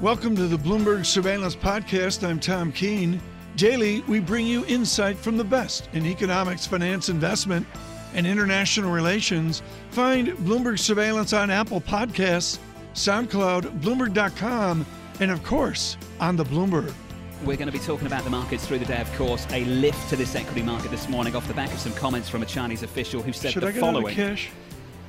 Welcome to the Bloomberg Surveillance Podcast. I'm Tom Keene. Daily, we bring you insight from the best in economics, finance, investment, and international relations. Find Bloomberg Surveillance on Apple Podcasts, SoundCloud, Bloomberg.com, and of course, on the Bloomberg. We're going to be talking about the markets through the day, of course. A lift to this equity market this morning off the back of some comments from a Chinese official who said Should the I get following. out of cash?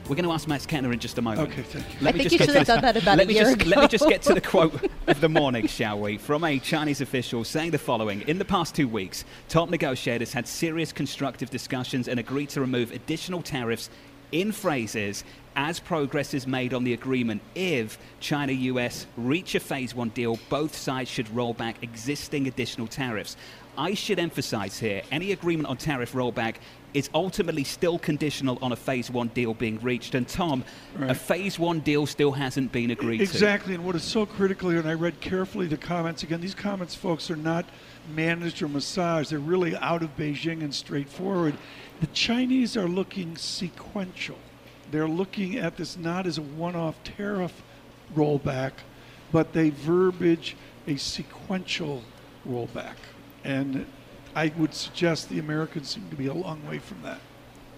We're going to ask Max Kettner in just a moment. Okay, thank you. Let I me think just you get should to have the- done that about let a me year just, Let me just get to the quote of the morning, shall we? From a Chinese official saying the following In the past two weeks, top negotiators had serious constructive discussions and agreed to remove additional tariffs in phrases as progress is made on the agreement. If China US reach a phase one deal, both sides should roll back existing additional tariffs. I should emphasize here any agreement on tariff rollback is ultimately still conditional on a phase one deal being reached. And Tom, a phase one deal still hasn't been agreed to. Exactly, and what is so critical here, and I read carefully the comments again, these comments, folks, are not managed or massaged. They're really out of Beijing and straightforward. The Chinese are looking sequential. They're looking at this not as a one off tariff rollback, but they verbiage a sequential rollback. And I would suggest the Americans seem to be a long way from that.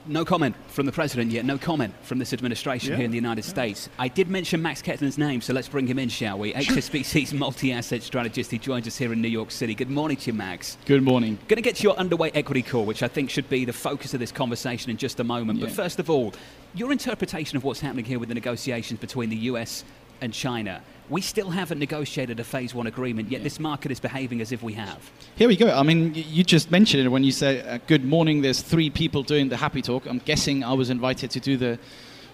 No comment from the president yet. No comment from this administration Yeah, here in the United yeah. States. I did mention Max Kettner's name, so let's bring him in, shall we? HSBC's multi-asset strategist. He joins us here in New York City. Good morning to you, Max. Good morning. Going to get to your underweight equity call, which I think should be the focus of this conversation in just a moment. But first of all, your interpretation of what's happening here with the negotiations between the US and China. We still haven't negotiated a phase one agreement, yet this market is behaving as if we have. Here we go. I mean, you just mentioned it when you say, uh, Good morning, there's three people doing the happy talk. I'm guessing I was invited to do the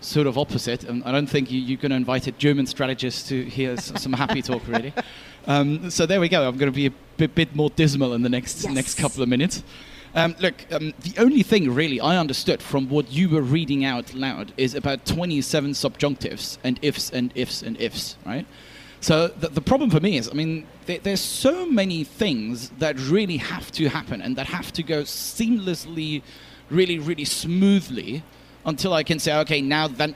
sort of opposite. And I don't think you, you're going to invite a German strategist to hear some happy talk, really. Um, so there we go. I'm going to be a bit, bit more dismal in the next, Yes. next couple of minutes. Um, look, um, the only thing really I understood from what you were reading out loud is about 27 subjunctives and ifs and ifs and ifs, right? So the, the problem for me is, I mean, there, there's so many things that really have to happen and that have to go seamlessly, really, really smoothly until I can say, okay, now that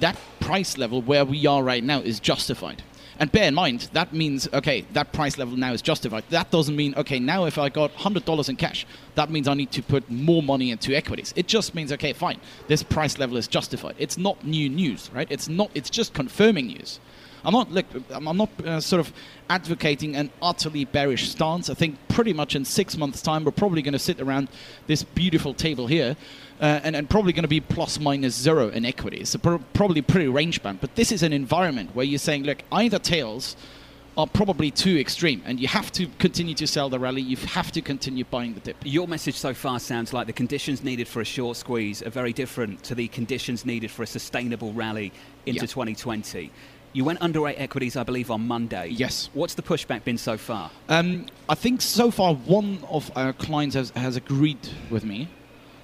that price level where we are right now is justified. And bear in mind, that means, okay, that price level now is justified. That doesn't mean, okay, now if I got $100 in cash, that means I need to put more money into equities. It just means, okay, fine, this price level is justified. It's not new news, right? It's not, it's just confirming news. I'm not look. I'm not uh, sort of advocating an utterly bearish stance. I think pretty much in six months' time we're probably going to sit around this beautiful table here, uh, and, and probably going to be plus minus zero in equities. So pro- probably pretty range bound. But this is an environment where you're saying, look, either tails are probably too extreme, and you have to continue to sell the rally. You have to continue buying the dip. Your message so far sounds like the conditions needed for a short squeeze are very different to the conditions needed for a sustainable rally into Yeah. 2020. You went underweight equities, I believe, on Monday. Yes. What's the pushback been so far? Um, I think so far one of our clients has, has agreed with me,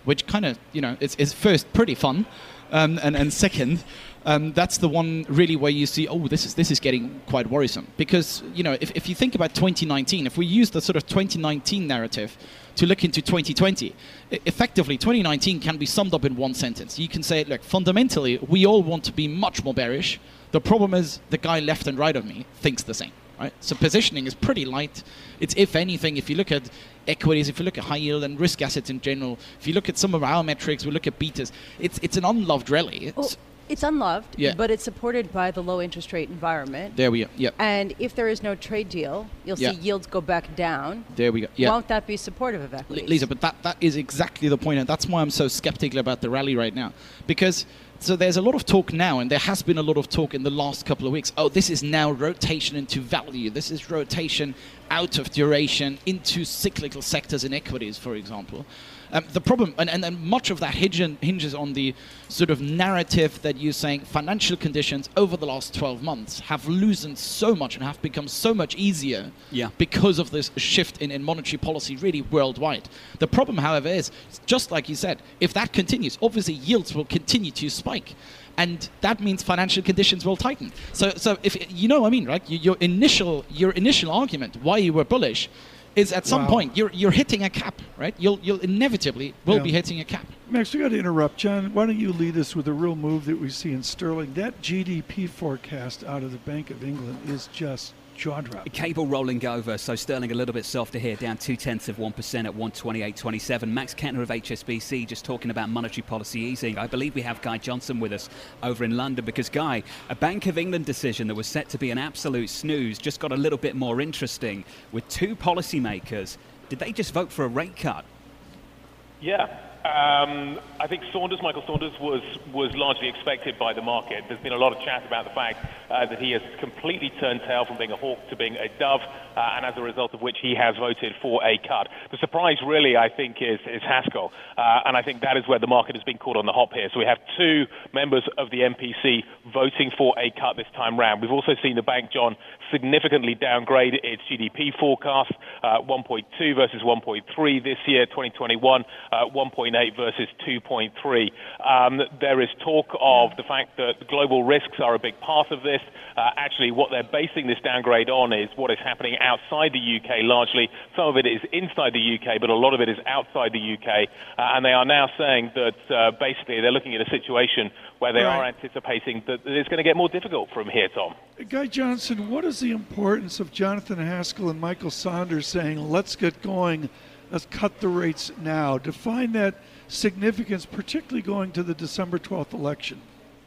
which kind of, you know, it's, it's first pretty fun, um, and, and second, um, that's the one really where you see, oh, this is this is getting quite worrisome because you know if, if you think about 2019, if we use the sort of 2019 narrative to look into 2020, e- effectively 2019 can be summed up in one sentence. You can say, look, fundamentally, we all want to be much more bearish. The problem is the guy left and right of me thinks the same right? So positioning is pretty light. It's if anything, if you look at equities, if you look at high yield and risk assets in general, if you look at some of our metrics, we look at betas. It's it's an unloved rally. It's- it's unloved, Yeah. but it's supported by the low interest rate environment. there we go. Yeah, And if there is no trade deal, you'll Yeah. see yields go back down. there we go. Yeah. Won't that be supportive of equities? Lisa, but that, that is exactly the point, and that's why I'm so skeptical about the rally right now. Because so there's a lot of talk now, and there has been a lot of talk in the last couple of weeks. Oh, this is now rotation into value. This is rotation out of duration into cyclical sectors in equities, for example. Um, the problem, and, and, and much of that hinge- hinges on the sort of narrative that you're saying financial conditions over the last 12 months have loosened so much and have become so much easier Yeah. because of this shift in, in monetary policy really worldwide. The problem, however, is just like you said, if that continues, obviously yields will continue to spike. And that means financial conditions will tighten. So, so if you know what I mean, right? You, your initial your initial argument why you were bullish is at some Wow. point you're you're hitting a cap, right? You'll you'll inevitably will Yeah. be hitting a cap. Max, we got to interrupt. John, why don't you lead us with a real move that we see in sterling? That GDP forecast out of the Bank of England is just jaw drop. Cable rolling over, so sterling a little bit softer here, down two tenths of 1% at 128.27. Max Kettner of HSBC just talking about monetary policy easing. I believe we have Guy Johnson with us over in London because, Guy, a Bank of England decision that was set to be an absolute snooze just got a little bit more interesting with two policymakers. Did they just vote for a rate cut? Yeah, um, I think Saunders, Michael Saunders, was was largely expected by the market. There's been a lot of chat about the fact uh, that he has completely turned tail from being a hawk to being a dove, uh, and as a result of which he has voted for a cut. The surprise, really, I think, is is Haskel, uh, and I think that is where the market has been caught on the hop here. So we have two members of the MPC voting for a cut this time round. We've also seen the bank, John, significantly downgrade its GDP forecast, uh, 1.2 versus 1.3 this year, 2021, uh, 1.8 versus 2.3. Um, there is talk of the fact that global risks are a big part of this. Uh, actually, what they're basing this downgrade on is what is happening outside the UK largely. Some of it is inside the UK, but a lot of it is outside the UK. Uh, and they are now saying that uh, basically they're looking at a situation where they Right. are anticipating that it's going to get more difficult from here, Tom. Guy Johnson, what is the importance of Jonathan Haskel and Michael Saunders saying, let's get going, let's cut the rates now? Define that significance, particularly going to the December 12th election.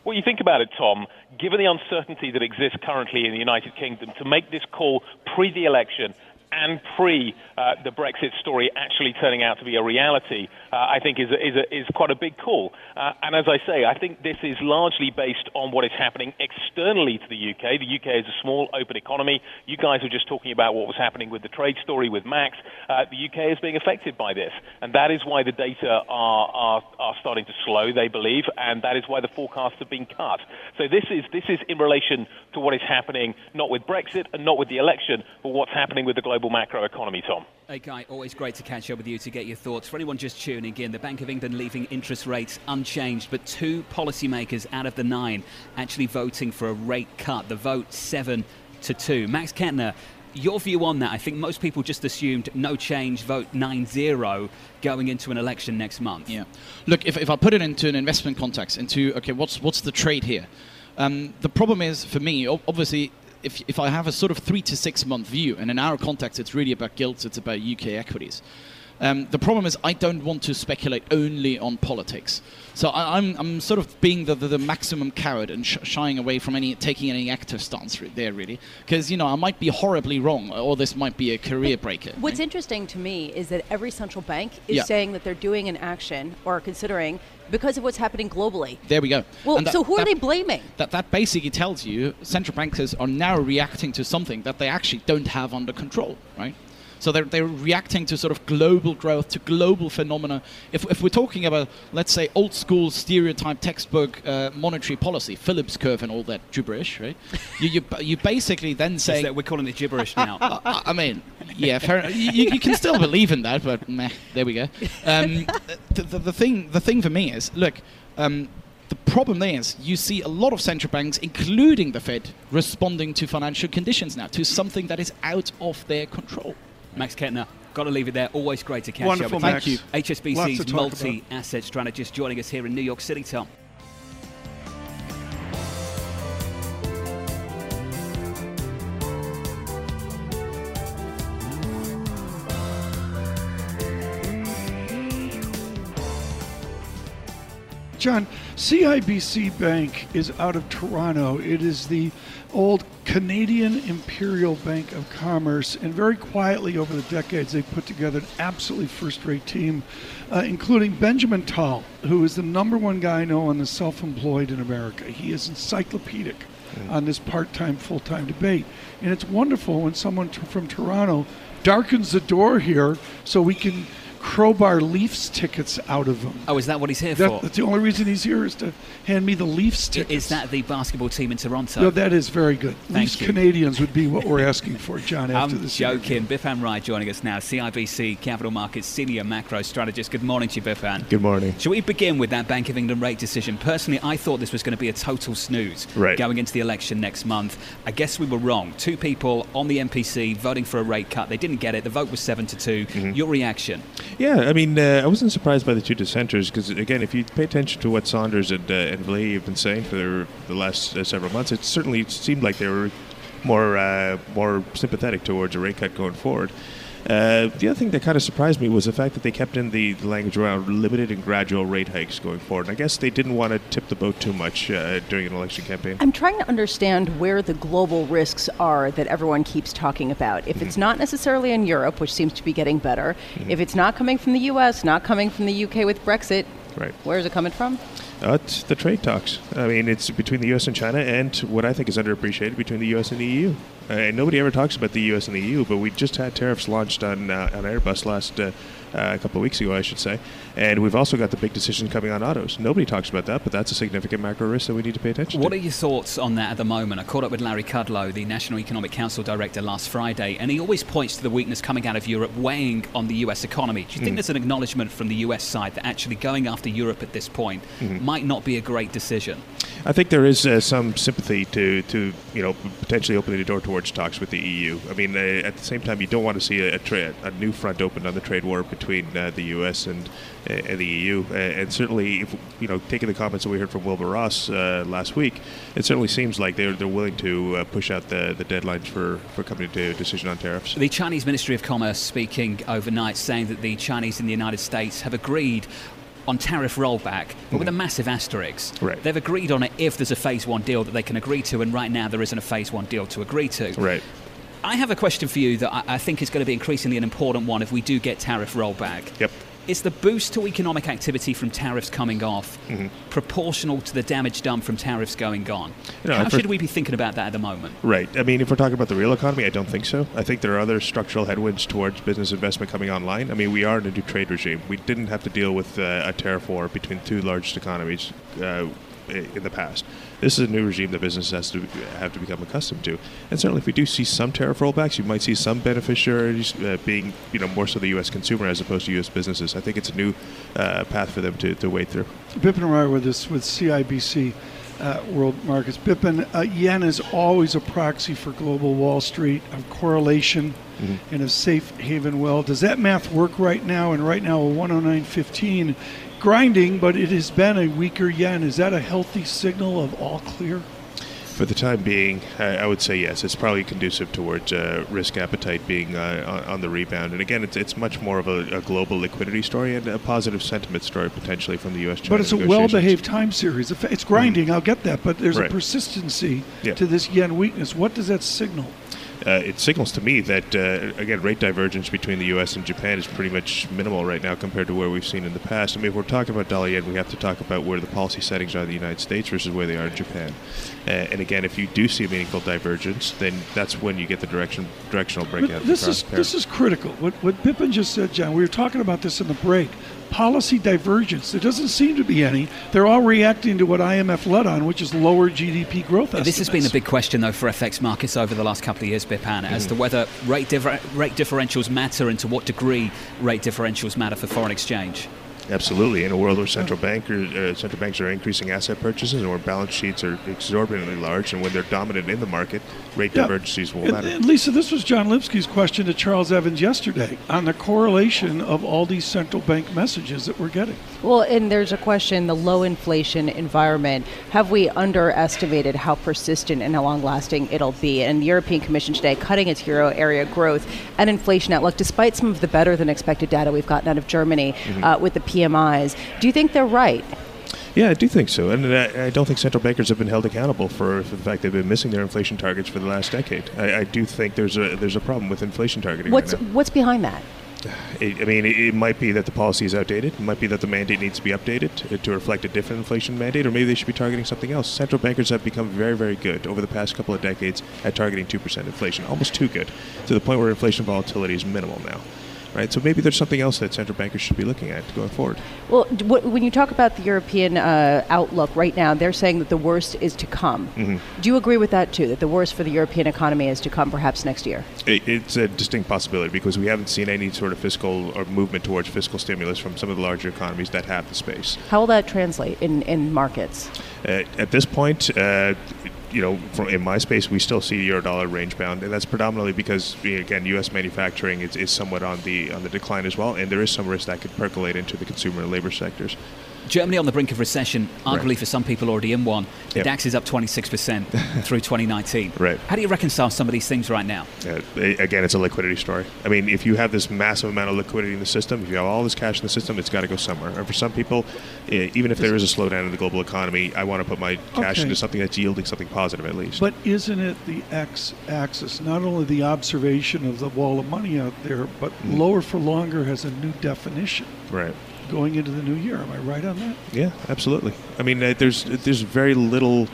Well, you think about it, Tom, given the uncertainty that exists currently in the United Kingdom, to make this call pre the election and pre uh, the Brexit story actually turning out to be a reality, uh, I think is, is, is quite a big call. Uh, and as I say, I think this is largely based on what is happening externally to the UK. The UK is a small, open economy. You guys were just talking about what was happening with the trade story with Max. Uh, the UK is being affected by this. And that is why the data are, are, are starting to slow, they believe, and that is why the forecasts have been cut. So this is, this is in relation to what is happening, not with Brexit and not with the election, but what's happening with the global macro economy, Tom. Hey, Guy, always great to catch up with you to get your thoughts. For anyone just tuning in, the Bank of England leaving interest rates unchanged, but two policymakers out of the nine actually voting for a rate cut. The vote seven to two. Max Kettner, your view on that? I think most people just assumed no change, vote 9 0 going into an election next month. Yeah. Look, if, if I put it into an investment context, into okay, what's what's the trade here? Um, the problem is for me, obviously, if if I have a sort of three to six month view, and in our context, it's really about gilts, it's about UK equities. Um, the problem is I don't want to speculate only on politics. So I, I'm, I'm sort of being the, the, the maximum coward and sh- shying away from any taking any active stance re- there really, because you know I might be horribly wrong, or this might be a career breaker. What's right? interesting to me is that every central bank is Yeah. saying that they're doing an action or considering because of what's happening globally. There we go. Well, that- so who are that- they blaming? that that basically tells you central bankers are now reacting to something that they actually don't have under control, right? So they're, they're reacting to sort of global growth, to global phenomena. If, if we're talking about, let's say, old school stereotype textbook uh, monetary policy, Phillips curve and all that gibberish, right? you, you, you basically then say, that we're calling it gibberish now. I, I mean, yeah, fair, you, you can still believe in that, but meh, there we go. Um, the, the, the thing, the thing for me is, look, um, the problem is you see a lot of central banks, including the Fed, responding to financial conditions now, to something that is out of their control. Max Kettner, got to leave it there. Always great to catch Wonderful, up with you. Lots to HSBC's multi-asset strategist joining us here in New York City, Tom. John, CIBC Bank is out of Toronto. It is the old Canadian Imperial Bank of Commerce, and very quietly over the decades, they put together an absolutely first rate team, uh, including Benjamin Tal, who is the number one guy I know on the self employed in America. He is encyclopedic on this part time, full time debate. And it's wonderful when someone t- from Toronto darkens the door here so we can crowbar Leafs tickets out of him. Oh, is that what he's here That, for? that's the only reason he's here is to hand me the Leafs I- tickets. Is that the basketball team in Toronto? No, that is very good. Leafs you. Canadians would be what we're asking for, John. After I'm this joking. Bipan Rai joining us now, CIBC Capital Markets Senior Macro Strategist. Good morning to you, Bipan. Good morning. Shall we begin with that Bank of England rate decision? Personally, I thought this was going to be a total snooze Right. going into the election next month. I guess we were wrong. Two people on the MPC voting for a rate cut. They didn't get it. The vote was seven to 2 Mm-hmm. Your reaction? Yeah, I mean, uh, I wasn't surprised by the two dissenters because, again, if you pay attention to what Saunders and, uh, and Vlieghe have been saying for their, the last uh, several months, it certainly seemed like they were more uh, more sympathetic towards a rate cut going forward. Uh, the other thing that kind of surprised me was the fact that they kept in the, language around limited and gradual rate hikes going forward. And I guess they didn't want to tip the boat too much uh, during an election campaign. I'm trying to understand where the global risks are that everyone keeps talking about. If it's not necessarily in Europe, which seems to be getting better, if it's not coming from the US, not coming from the UK with Brexit, Right. where's it coming from? Uh, it's the trade talks. I mean, it's between the U.S. and China, and what I think is underappreciated between the U.S. and the EU. Uh, and nobody ever talks about the U.S. and the EU, but we just had tariffs launched on uh, on Airbus last uh, a couple of weeks ago, I should say. And we've also got the big decision coming on autos. Nobody talks about that, but that's a significant macro risk that we need to pay attention to. What are your thoughts on that at the moment? I caught up with Larry Kudlow, the National Economic Council Director, last Friday, and he always points to the weakness coming out of Europe weighing on the US economy. Do you think there's an acknowledgement from the US side that actually going after Europe at this point might not be a great decision? I think there is uh, some sympathy to, to you know potentially opening the door towards talks with the EU. I mean, uh, at the same time, you don't want to see a, a, tra- a new front opened on the trade war between uh, the U.S. and, uh, and the EU. Uh, and certainly, if, you know, taking the comments that we heard from Wilbur Ross uh, last week, it certainly seems like they're they're willing to uh, push out the, the deadlines for, for coming to a decision on tariffs. The Chinese Ministry of Commerce speaking overnight saying that the Chinese in the United States have agreed on tariff rollback, but with a massive asterisk. Right. They've agreed on it if there's a phase one deal that they can agree to, and right now there isn't a phase one deal to agree to. Right. I have a question for you that I, I think is going to be increasingly an important one if we do get tariff rollback. Yep. Is the boost to economic activity from tariffs coming off Mm-hmm. proportional to the damage done from tariffs going on? You know, How should we be thinking about that at the moment? Right. I mean, if we're talking about the real economy, I don't think so. I think there are other structural headwinds towards business investment coming online. I mean, we are in a new trade regime. We didn't have to deal with uh, a tariff war between two largest economies uh, in the past. This is a new regime that businesses has to have to become accustomed to. And certainly, if we do see some tariff rollbacks, you might see some beneficiaries uh, being, you know, more so the U.S. consumer as opposed to U.S. businesses. I think it's a new uh, path for them to, to wade through. Bippin Bipan Rai with us with CIBC uh, World Markets. Bipan, uh, yen is always a proxy for global Wall Street of correlation and of safe haven well. Does that math work right now? And right now, a 109.15 grinding, but it has been a weaker yen. Is that a healthy signal of all clear? For the time being, I I would say yes. It's probably conducive towards uh, risk appetite being uh, on, on the rebound. And again, it's, it's much more of a, a global liquidity story and a positive sentiment story potentially from the U.S. But it's a well-behaved time series. It's grinding, I'll get that, but there's Right. a persistency Yeah. to this yen weakness. What does that signal? Uh, it signals to me that uh, again, rate divergence between the U.S. and Japan is pretty much minimal right now compared to where we've seen in the past. I mean, if we're talking about dollar yen, we have to talk about where the policy settings are in the United States versus where they are in Japan. Uh, and again, if you do see a meaningful divergence, then that's when you get the direction directional breakout. this is pair. this is critical. What what Pippin just said, John. We were talking about this in the break. Policy divergence. There doesn't seem to be any. They're all reacting to what IMF led on, which is lower GDP growth estimates. This has been a big question, though, for FX markets over the last couple of years, Bipan, as Mm-hmm. to whether rate, differ- rate differentials matter and to what degree rate differentials matter for foreign exchange. Absolutely. In a world where central bankers, uh, central banks are increasing asset purchases and where balance sheets are exorbitantly large, and when they're dominant in the market, rate Yeah. divergencies will And- matter. and Lisa, this was John Lipsky's question to Charles Evans yesterday on the correlation of all these central bank messages that we're getting. Well, and there's a question the low inflation environment. Have we underestimated how persistent and how long lasting it'll be? And the European Commission today cutting its euro area growth and inflation outlook, despite some of the better than expected data we've gotten out of Germany uh, with the PMIs. Do you think they're right? Yeah, I do think so, and I, I don't think central bankers have been held accountable for, for the fact they've been missing their inflation targets for the last decade. I, I do think there's a there's a problem with inflation targeting What's right what's behind that? It, I mean, it, it might be that the policy is outdated. It might be that the mandate needs to be updated to, to reflect a different inflation mandate, or maybe they should be targeting something else. Central bankers have become very, very good over the past couple of decades at targeting 2% inflation, almost too good, to the point where inflation volatility is minimal now. Right, so maybe there's something else that central bankers should be looking at going forward. Well, when you talk about the European uh, outlook right now, they're saying that the worst is to come. Mm-hmm. Do you agree with that too? That the worst for the European economy is to come, perhaps next year? It, it's a distinct possibility because we haven't seen any sort of fiscal or movement towards fiscal stimulus from some of the larger economies that have the space. How will that translate in, in markets? Uh, at this point, uh, you know, in my space, we still see euro dollar range bound, and that's predominantly because again, U.S. manufacturing is, is somewhat on the on the decline as well, and there is some risk that could percolate into the consumer and labor sectors. Germany on the brink of recession, arguably Right. for some people already in one. The Yep. DAX is up 26% through 2019. Right. How do you reconcile some of these things right now? Uh, again, it's a liquidity story. I mean, if you have this massive amount of liquidity in the system, if you have all this cash in the system, it's got to go somewhere. And for some people, even if there is a slowdown in the global economy, I want to put my cash Okay. into something that's yielding something positive at least. But isn't it the x axis? Not only the observation of the wall of money out there, but Mm. lower for longer has a new definition right. Going into the new year. Am I right on that? Yeah, absolutely. I mean, uh, there's there's very little.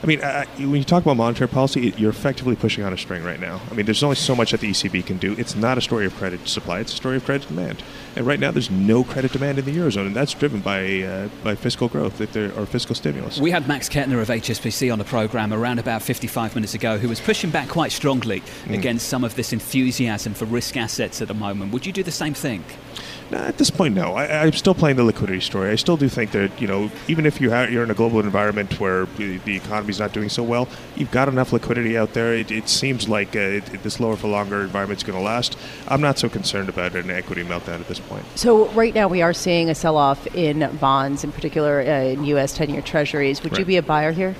I mean, uh, when you talk about monetary policy, you're effectively pushing on a string right now. I mean, there's only so much that the ECB can do. It's not a story of credit supply; it's a story of credit demand. And right now, there's no credit demand in the eurozone, and that's driven by uh, by fiscal growth if there, or fiscal stimulus. We had Max Kettner of HSBC on the program around about 55 minutes ago, who was pushing back quite strongly Mm. against some of this enthusiasm for risk assets at the moment. Would you do the same thing? At this point, no. I, I'm still playing the liquidity story. I still do think that you know, even if you have, you're in a global environment where the, the economy's not doing so well, you've got enough liquidity out there. It, it seems like uh, it, this lower for longer environment's going to last. I'm not so concerned about an equity meltdown at this point. So right now we are seeing a sell-off in bonds, in particular uh, in U.S. 10-year Treasuries. Would you be a buyer here?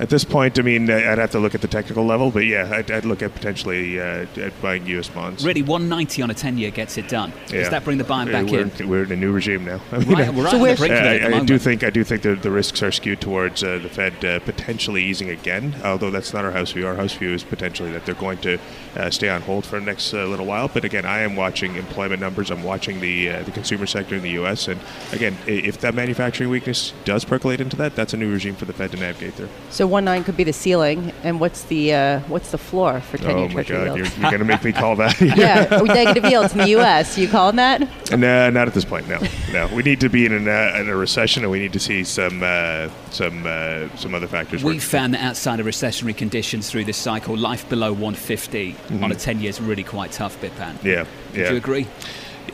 At this point, I mean, I'd have to look at the technical level, but yeah, I'd, I'd look at potentially uh, at buying U.S. bonds. Really, 190 on a 10 year gets it done. Does Yeah. that bring the buying Uh, back we're, in? We're in a new regime now. I mean, Right, we're right So on the where's- brink of it at the I, I do think I do think the, the risks are skewed towards uh, the Fed uh, potentially easing again. Although that's not our house view. Our house view is potentially that they're going to uh, stay on hold for the next uh, little while. But again, I am watching employment numbers. I'm watching the uh, the consumer sector in the U.S. And again, if that manufacturing weakness does percolate into that, that's a new regime for the Fed to navigate through. So one nine could be the ceiling, and what's the uh, what's the floor for 10-year oh my Treasury God, you're, you're going to make me call that. yeah, oh, negative yields in the U.S. You calling that? No, not at this point. No, no. We need to be in, an, uh, in a recession, and we need to see some uh, some uh, some other factors. We work. found that outside of recessionary conditions through this cycle, life below 150 on a 10 year is really quite tough, Bipan. Mm-hmm. Yeah, yeah. Do you agree?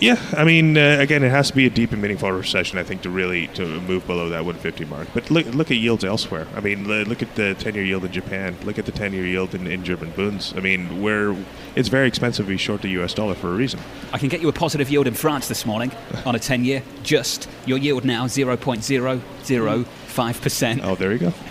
Yeah, I mean, uh, again, it has to be a deep and meaningful recession, I think, to really to move below that 150 mark. But look, look at yields elsewhere. I mean, look at the 10-year yield in Japan. Look at the 10-year yield in, in German bunds. I mean, where it's very expensive to be short the U.S. dollar for a reason. I can get you a positive yield in France this morning on a 10 year. Just your yield now 0.005%. Oh, there you go.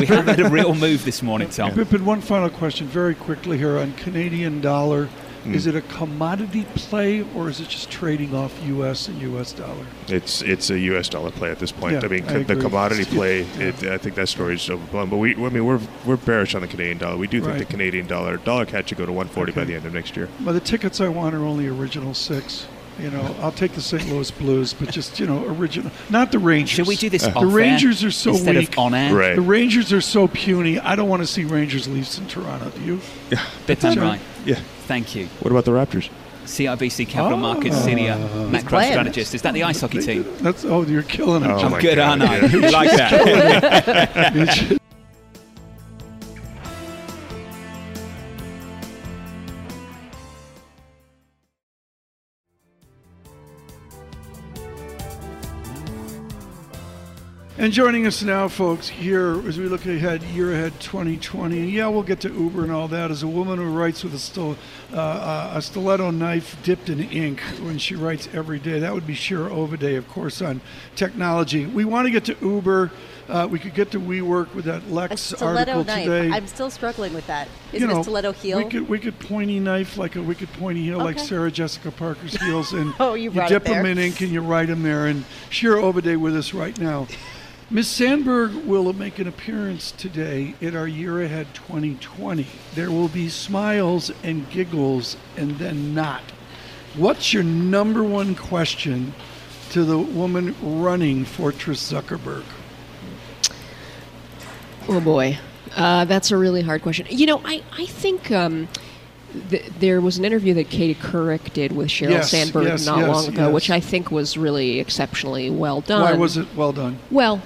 We have had a real move this morning, Tom. Pippin, one final question, very quickly here on Canadian dollar. Hmm. Is it a commodity play or is it just trading off U.S. and U.S. dollar? It's it's a U.S. dollar play at this point. Yeah, I mean, I the agree. commodity It's- play. yeah. It, I think that story is overblown. But we, I mean, we're we're bearish on the Canadian dollar. We do think Right. the Canadian dollar dollar catch should go to 140 by the end of next year. Well, the tickets I want are only original six. You know, I'll take the St. Louis Blues, but just you know, original, not the Rangers. Should we do this The off Rangers are so instead weak. of on air? Right. The Rangers are so puny. I don't want to see Rangers Leafs in Toronto. Do you? Bipan, all right. Right. Yeah. Thank you. What about the Raptors? CIBC Capital Oh. Markets Senior Macro playing. Strategist. Is that the ice hockey team? That's oh, you're killing it. Oh, John. my Good, God, aren't I? yeah. You like that? And joining us now, folks, here as we look ahead, year ahead 2020. Yeah, we'll get to Uber and all that. As a woman who writes with a, stil, uh, uh, a stiletto knife dipped in ink when she writes every day, that would be Shira Ovide, of course, on technology. We want to get to Uber. Uh, we could get to WeWork with that Lex article knife. today. I'm still struggling with that. Is you it know, a stiletto heel? We could, we could pointy knife like a wicked pointy heel, like Sarah Jessica Parker's heels, and Oh, you it dip them in ink and you write them there. And Shira Ovide with us right now. Miss Sandberg will make an appearance today at our Year Ahead 2020. There will be smiles and giggles, and then not. What's your number one question to the woman running Fortress Zuckerberg? Oh boy, uh, that's a really hard question. You know, I I think um, th- there was an interview that Katie Couric did with Sheryl Yes, Sandberg yes, not yes, long ago, which I think was really exceptionally well done. Why was it well done? Well,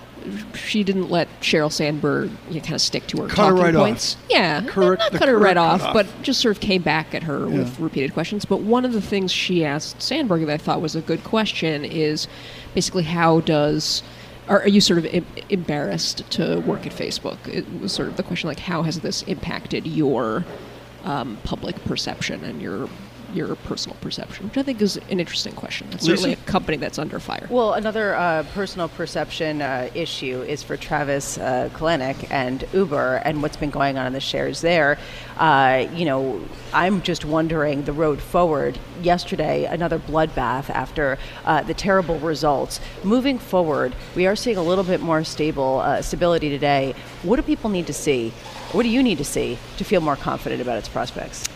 she didn't let Sheryl Sandberg you know, kind of stick to her Cut her talking right off. points. Yeah, Couric- not cut her right off, off. but just sort of came back at her Yeah. with repeated questions. But one of the things she asked Sandberg that I thought was a good question is basically how does are, are you sort of em- embarrassed to work at Facebook? It was sort of the question like, how has this impacted your um, public perception and your your personal perception? Which I think is an interesting question. It's certainly a company that's under fire. Well, another uh, personal perception uh, issue is for Travis uh, Kalanick and Uber and what's been going on in the shares there. Uh, you know, I'm just wondering the road forward. Yesterday, another bloodbath after uh, the terrible results. Moving forward, we are seeing a little bit more stable uh, stability today. What do people need to see? What do you need to see to feel more confident about its prospects?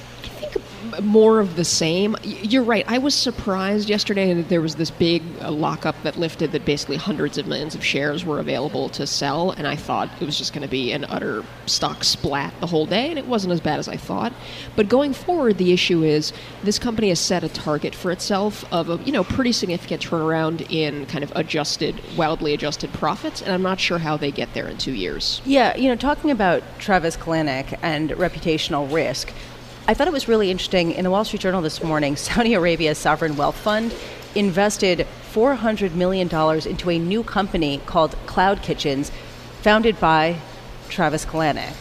More of the same. You're right. I was surprised yesterday that there was this big uh, lockup that lifted that basically hundreds of millions of shares were available to sell, and I thought it was just going to be an utter stock splat the whole day, and it wasn't as bad as I thought. But going forward, the issue is this company has set a target for itself of a you know pretty significant turnaround in kind of adjusted, wildly adjusted profits, and I'm not sure how they get there in two years. Yeah, you know, talking about Travis Kalanick and reputational risk, I thought it was really interesting. In the Wall Street Journal this morning, Saudi Arabia's sovereign wealth fund invested $400 million into a new company called Cloud Kitchens, founded by Travis Kalanick.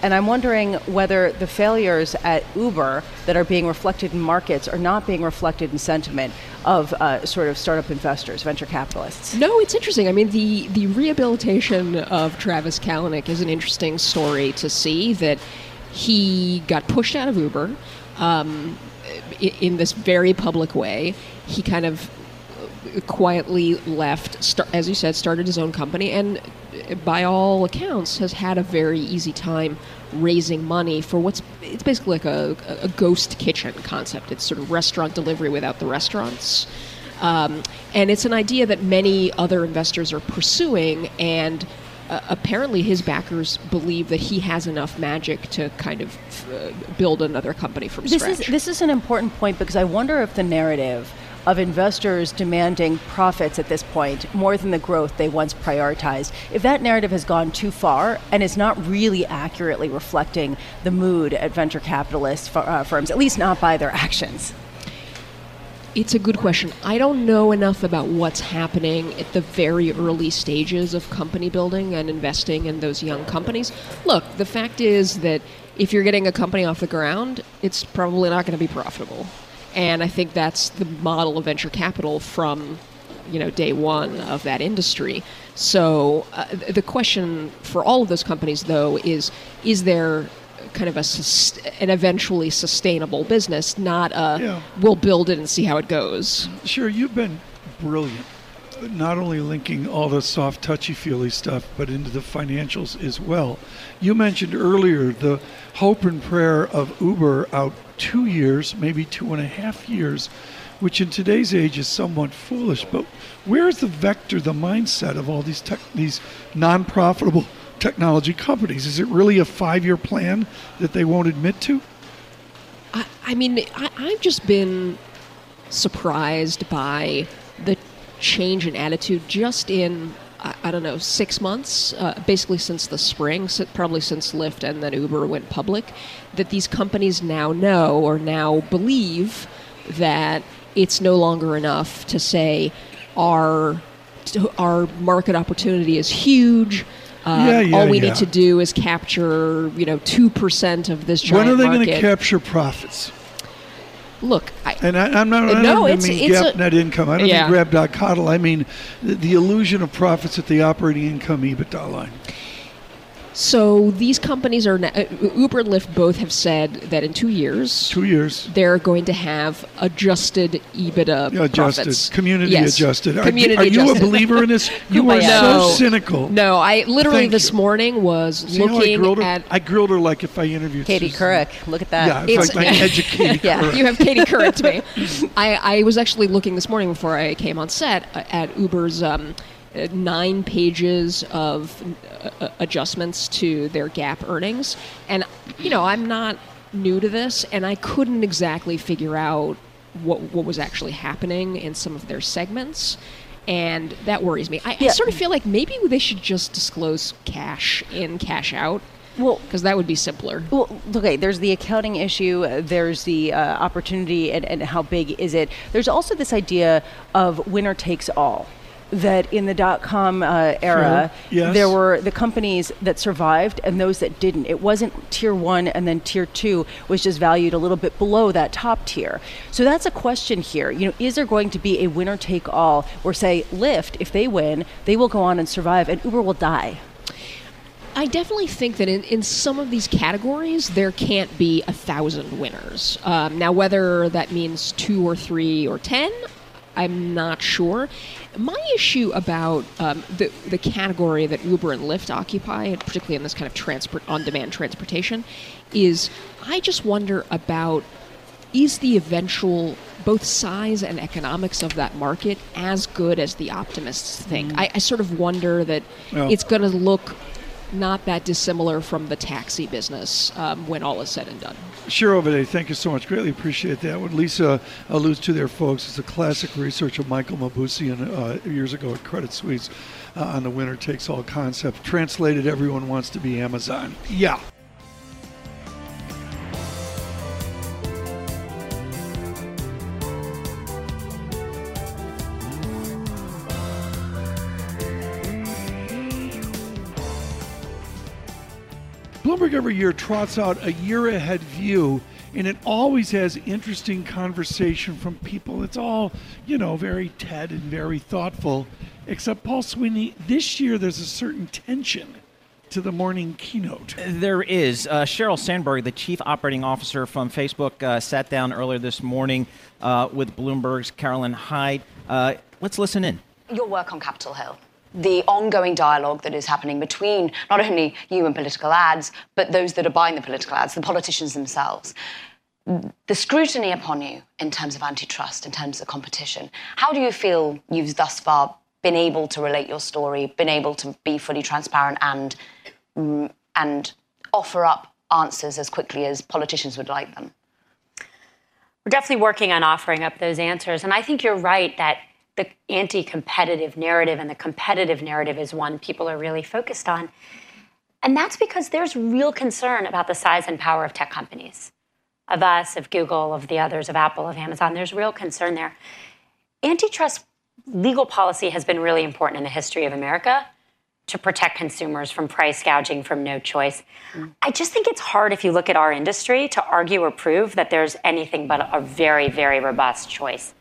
And I'm wondering whether the failures at Uber that are being reflected in markets are not being reflected in sentiment of uh, sort of startup investors, venture capitalists. No, it's interesting. I mean, the the rehabilitation of Travis Kalanick is an interesting story to see. That he got pushed out of Uber um, in this very public way. He kind of quietly left, start, as you said, started his own company, and uh, by all accounts, has had a very easy time raising money for what's it's basically like a, a ghost kitchen concept. It's sort of restaurant delivery without the restaurants. Um, and it's an idea that many other investors are pursuing, and uh, apparently his backers believe that he has enough magic to kind of uh, build another company from This scratch. is this is an important point because I wonder if the narrative of investors demanding profits at this point more than the growth they once prioritized, if that narrative has gone too far and is not really accurately reflecting the mood at venture capitalist f- uh, firms, at least not by their actions. It's a good question. I don't know enough about what's happening at the very early stages of company building and investing in those young companies. Look, the fact is that if you're getting a company off the ground, it's probably not going to be profitable. And I think that's the model of venture capital from you know day one of that industry. So uh, the question for all of those companies, though, is is there kind of a sus- an eventually sustainable business, not a Yeah. we'll build it and see how it goes. Sure, you've been brilliant. Not only linking all the soft, touchy feely stuff, but into the financials as well. You mentioned earlier the hope and prayer of Uber out two years, maybe two and a half years, which in today's age is somewhat foolish. But where's the vector, the mindset of all these tech, these non-profitable technology companies? Is it really a five-year plan that they won't admit to? I, I mean, I, I've just been surprised by the change in attitude just in I, don't know six months, uh, basically since the spring, probably since Lyft and then Uber went public, that these companies now know or now believe that it's no longer enough to say our our market opportunity is huge. Uh, Yeah, yeah, all we yeah. need to do is capture, you know, two percent of this giant when are they going to capture profits? Look, I, And I, I'm not. I don't no, it's- mean it's GAAP a- net income. I don't Yeah. mean grab dot coddle. I mean the, the illusion of profits at the operating income EBITDA line. So these companies are now, uh, Uber and Lyft both have said that in two years Two years. they're going to have adjusted EBITDA Yeah, adjusted, profits. community Yes. adjusted. Are- Community are, you adjusted. a believer in this? You are Kumbaya. so No. cynical. No, I literally Thank this you. morning was See how I looking her? at. I grilled her like if I interviewed Katie Susan. Couric, look at that. Yeah, it's, It's- like my educated Yeah, Couric. you have Katie Couric to me. I, I was actually looking this morning before I came on set uh, at Uber's um, nine pages of uh, uh, adjustments to their GAAP earnings. And, you know, I'm not new to this, and I couldn't exactly figure out what, what was actually happening in some of their segments. And that worries me. I, I sort of feel like maybe they should just disclose cash in, cash out, Well, because that would be simpler. Well, okay, there's the accounting issue, uh, there's the uh, opportunity, and, and how big is it? There's also this idea of winner takes all. That in the dot com uh, era, Sure. Yes. there were the companies that survived and those that didn't. It wasn't tier one and then tier two was just valued a little bit below that top tier. So that's a question here. You know, is there going to be a winner take all where, say, Lyft, if they win, they will go on and survive and Uber will die? I definitely think that in, in some of these categories, there can't be a thousand winners. Um, now, whether that means two or three or ten, I'm not sure. My issue about um, the, the category that Uber and Lyft occupy, and particularly in this kind of transport on demand transportation, is I just wonder about is the eventual both size and economics of that market as good as the optimists think? I, I sort of wonder that Well- it's going to look not that dissimilar from the taxi business um, when all is said and done. Sure, Ovide, thank you so much. Greatly appreciate that. What Lisa alludes to there, folks, is the classic research of Michael Mauboussin uh, years ago at Credit Suisse uh, on the winner takes all concept. Translated, everyone wants to be Amazon. Yeah. Every year trots out a year ahead view, and it always has interesting conversation from people. It's all, you know, very TED and very thoughtful. Except Paul Sweeney, this year there's a certain tension to the morning keynote. There is. Uh, Sheryl Sandberg, the chief operating officer from Facebook, uh, sat down earlier this morning uh, with Bloomberg's Caroline Hyde. Uh, let's listen in. your work on Capitol Hill, the ongoing dialogue that is happening between not only you and political ads, but those that are buying the political ads, the politicians themselves. The scrutiny upon you in terms of antitrust, in terms of competition, how do you feel you've thus far been able to relate your story, been able to be fully transparent and mm, and offer up answers as quickly as politicians would like them? we're definitely working on offering up those answers. And I think you're right that the anti competitive narrative and the competitive narrative is one people are really focused on. And that's because there's real concern about the size and power of tech companies, of us, of Google, of the others, of Apple, of Amazon. There's real concern there. Antitrust legal policy has been really important in the history of America to protect consumers from price gouging from no choice. Mm. I just think it's hard if you look at our industry to argue or prove that there's anything but a very, very robust choice.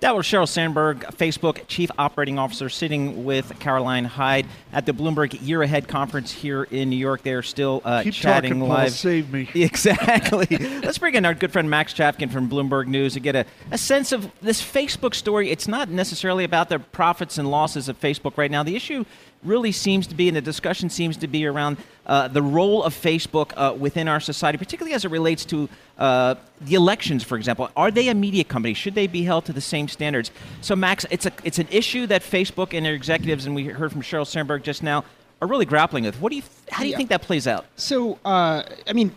That was Sheryl Sandberg, Facebook Chief Operating Officer, sitting with Caroline Hyde at the Bloomberg Year Ahead Conference here in New York. They're still uh, Keep chatting talking, Paul. live. Save me. Exactly. Let's bring in our good friend Max Chafkin from Bloomberg News to get a, a sense of this Facebook story. It's not necessarily about the profits and losses of Facebook right now. The issue really seems to be, and the discussion seems to be around uh, the role of Facebook uh, within our society, particularly as it relates to uh, the elections, for example. Are they a media company? Should they be held to the same standards? So, Max, it's a it's an issue that Facebook and their executives, and we heard from Sheryl Sandberg just now, are really grappling with. What do you? How do you Yeah. think that plays out? So, uh, I mean,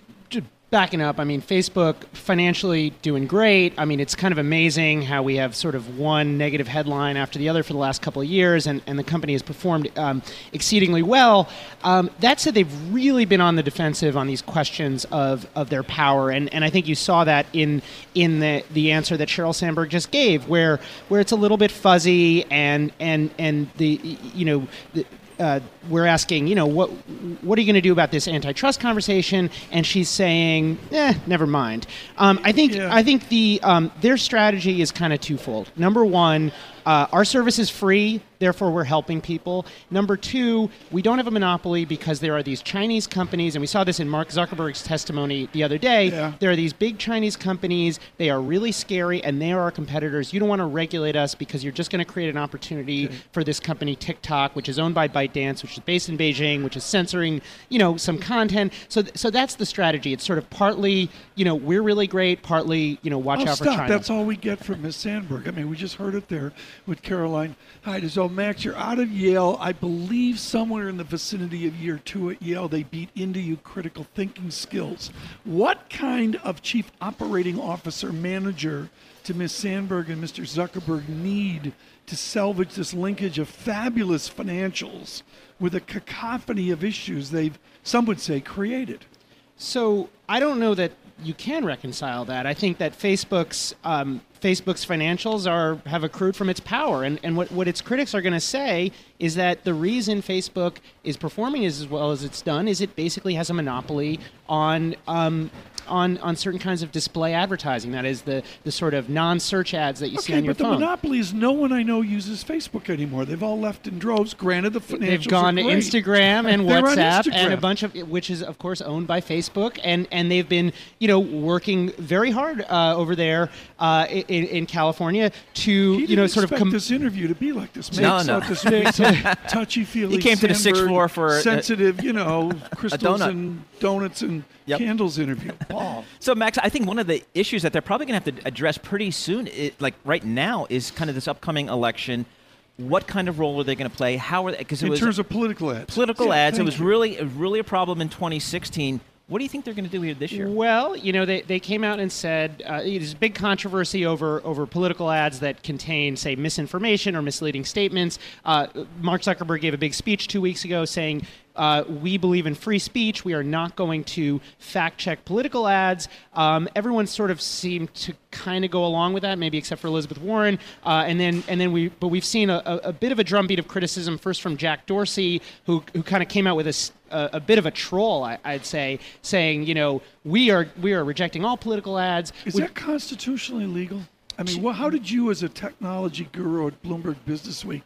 backing up, I mean, Facebook financially doing great. I mean, it's kind of amazing how we have sort of one negative headline after the other for the last couple of years, and, and the company has performed um, exceedingly well. Um, that said, they've really been on the defensive on these questions of, of their power, and, and I think you saw that in in the, the answer that Sheryl Sandberg just gave, where where it's a little bit fuzzy and and and the you know. The, uh, we're asking, you know, what what are you going to do about this antitrust conversation? And she's saying, eh, never mind. Um, I think Yeah. I think the um, their strategy is kind of twofold. Number one, uh, our service is free, therefore we're helping people. Number two, we don't have a monopoly because there are these Chinese companies, and we saw this in Mark Zuckerberg's testimony the other day. Yeah. There are these big Chinese companies. They are really scary, and they are our competitors. You don't want to regulate us because you're just going to create an opportunity for this company TikTok, which is owned by ByteDance, which is based in Beijing, which is censoring, you know, some content. So, th- so that's the strategy. It's sort of partly, you know, we're really great. Partly, you know, watch Oh, out for stop. China. That's all we get from Ms. Sandberg. I mean, we just heard it there with Caroline Hyde. So, Max, you're out of Yale. I believe somewhere in the vicinity of year two at Yale, they beat into you critical thinking skills. What kind of chief operating officer manager do Miss Sandberg and Mr. Zuckerberg need to salvage this linkage of fabulous financials with a cacophony of issues they've, some would say, created? So I don't know that you can reconcile that. I think that Facebook's um, Facebook's financials are have accrued from its power, and and what what its critics are going to say is that the reason Facebook is performing as well as it's done is it basically has a monopoly on um, on, on certain kinds of display advertising. That is the, the sort of non-search ads that you see on your phone. but the phone. monopoly is no one I know uses Facebook anymore. They've all left in droves. Granted, the financials They've gone to. Instagram and They're on WhatsApp and a bunch of which is of course owned by Facebook and and they've been you know working very hard uh, over there uh, in, in California to He you know sort of expect com- this interview to be like this. No, Makes no. out this touchy feely. He came to the sixth floor for a- sensitive, you know, crystals donut. and donuts and Yep. candles interview. Paul. So, Max, I think one of the issues that they're probably going to have to address pretty soon, i like right now, is kind of this upcoming election. What kind of role are they going to play? How are they? Because it In was terms of political ads. political Yeah, ads. It was you. really, really a problem in 2016. What do you think they're going to do here this year? Well, you know, they, they came out and said uh, there's big controversy over over political ads that contain, say, misinformation or misleading statements. Uh, Mark Zuckerberg gave a big speech two weeks ago saying. Uh, we believe in free speech. We are not going to fact check political ads. Um, everyone sort of seemed to kind of go along with that, maybe except for Elizabeth Warren. Uh, and then, and then we, but we've seen a, a, a bit of a drumbeat of criticism first from Jack Dorsey, who, who kind of came out with a bit of a troll, I, I'd say, saying, you know, we are we are rejecting all political ads. Is We- that constitutionally legal? I mean, well, how did you, as a technology guru at Bloomberg Business Week,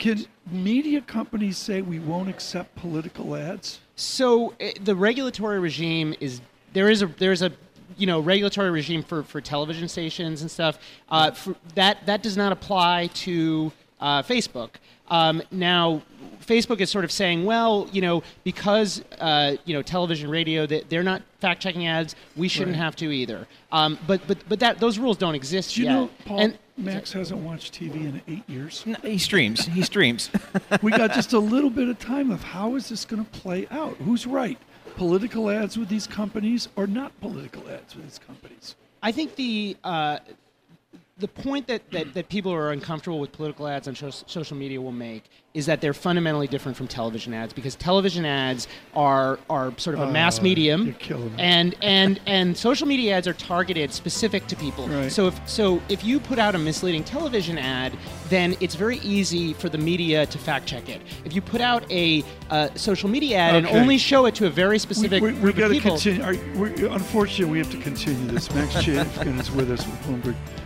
can media companies say we won't accept political ads? So uh, the regulatory regime is there is a there's a you know regulatory regime for, for television stations and stuff. Uh, for, that that does not apply to uh, Facebook. Um, now, Facebook is sort of saying, well, you know, because uh, you know television, radio, they, they're not fact checking ads. We shouldn't Right. have to either. Um, but but but that those rules don't exist Do you yet. know, Paul, and Max hasn't watched TV in eight years. No, he streams. He streams. we got just a little bit of time of how is this going to play out? Who's right? Political ads with these companies or not political ads with these companies? I think the uh, the point that, that, that people who are uncomfortable with political ads on so- social media will make is that they're fundamentally different from television ads because television ads are are sort of a mass Oh, medium you're killing me. and and and social media ads are targeted specific to people Right. so if so if you put out a misleading television ad then it's very easy for the media to fact check it if you put out a uh, social media ad and only show it to a very specific we, we, we got to continue. Are, we, unfortunately, we have to continue this. Max Chafkin is with us with Bloomberg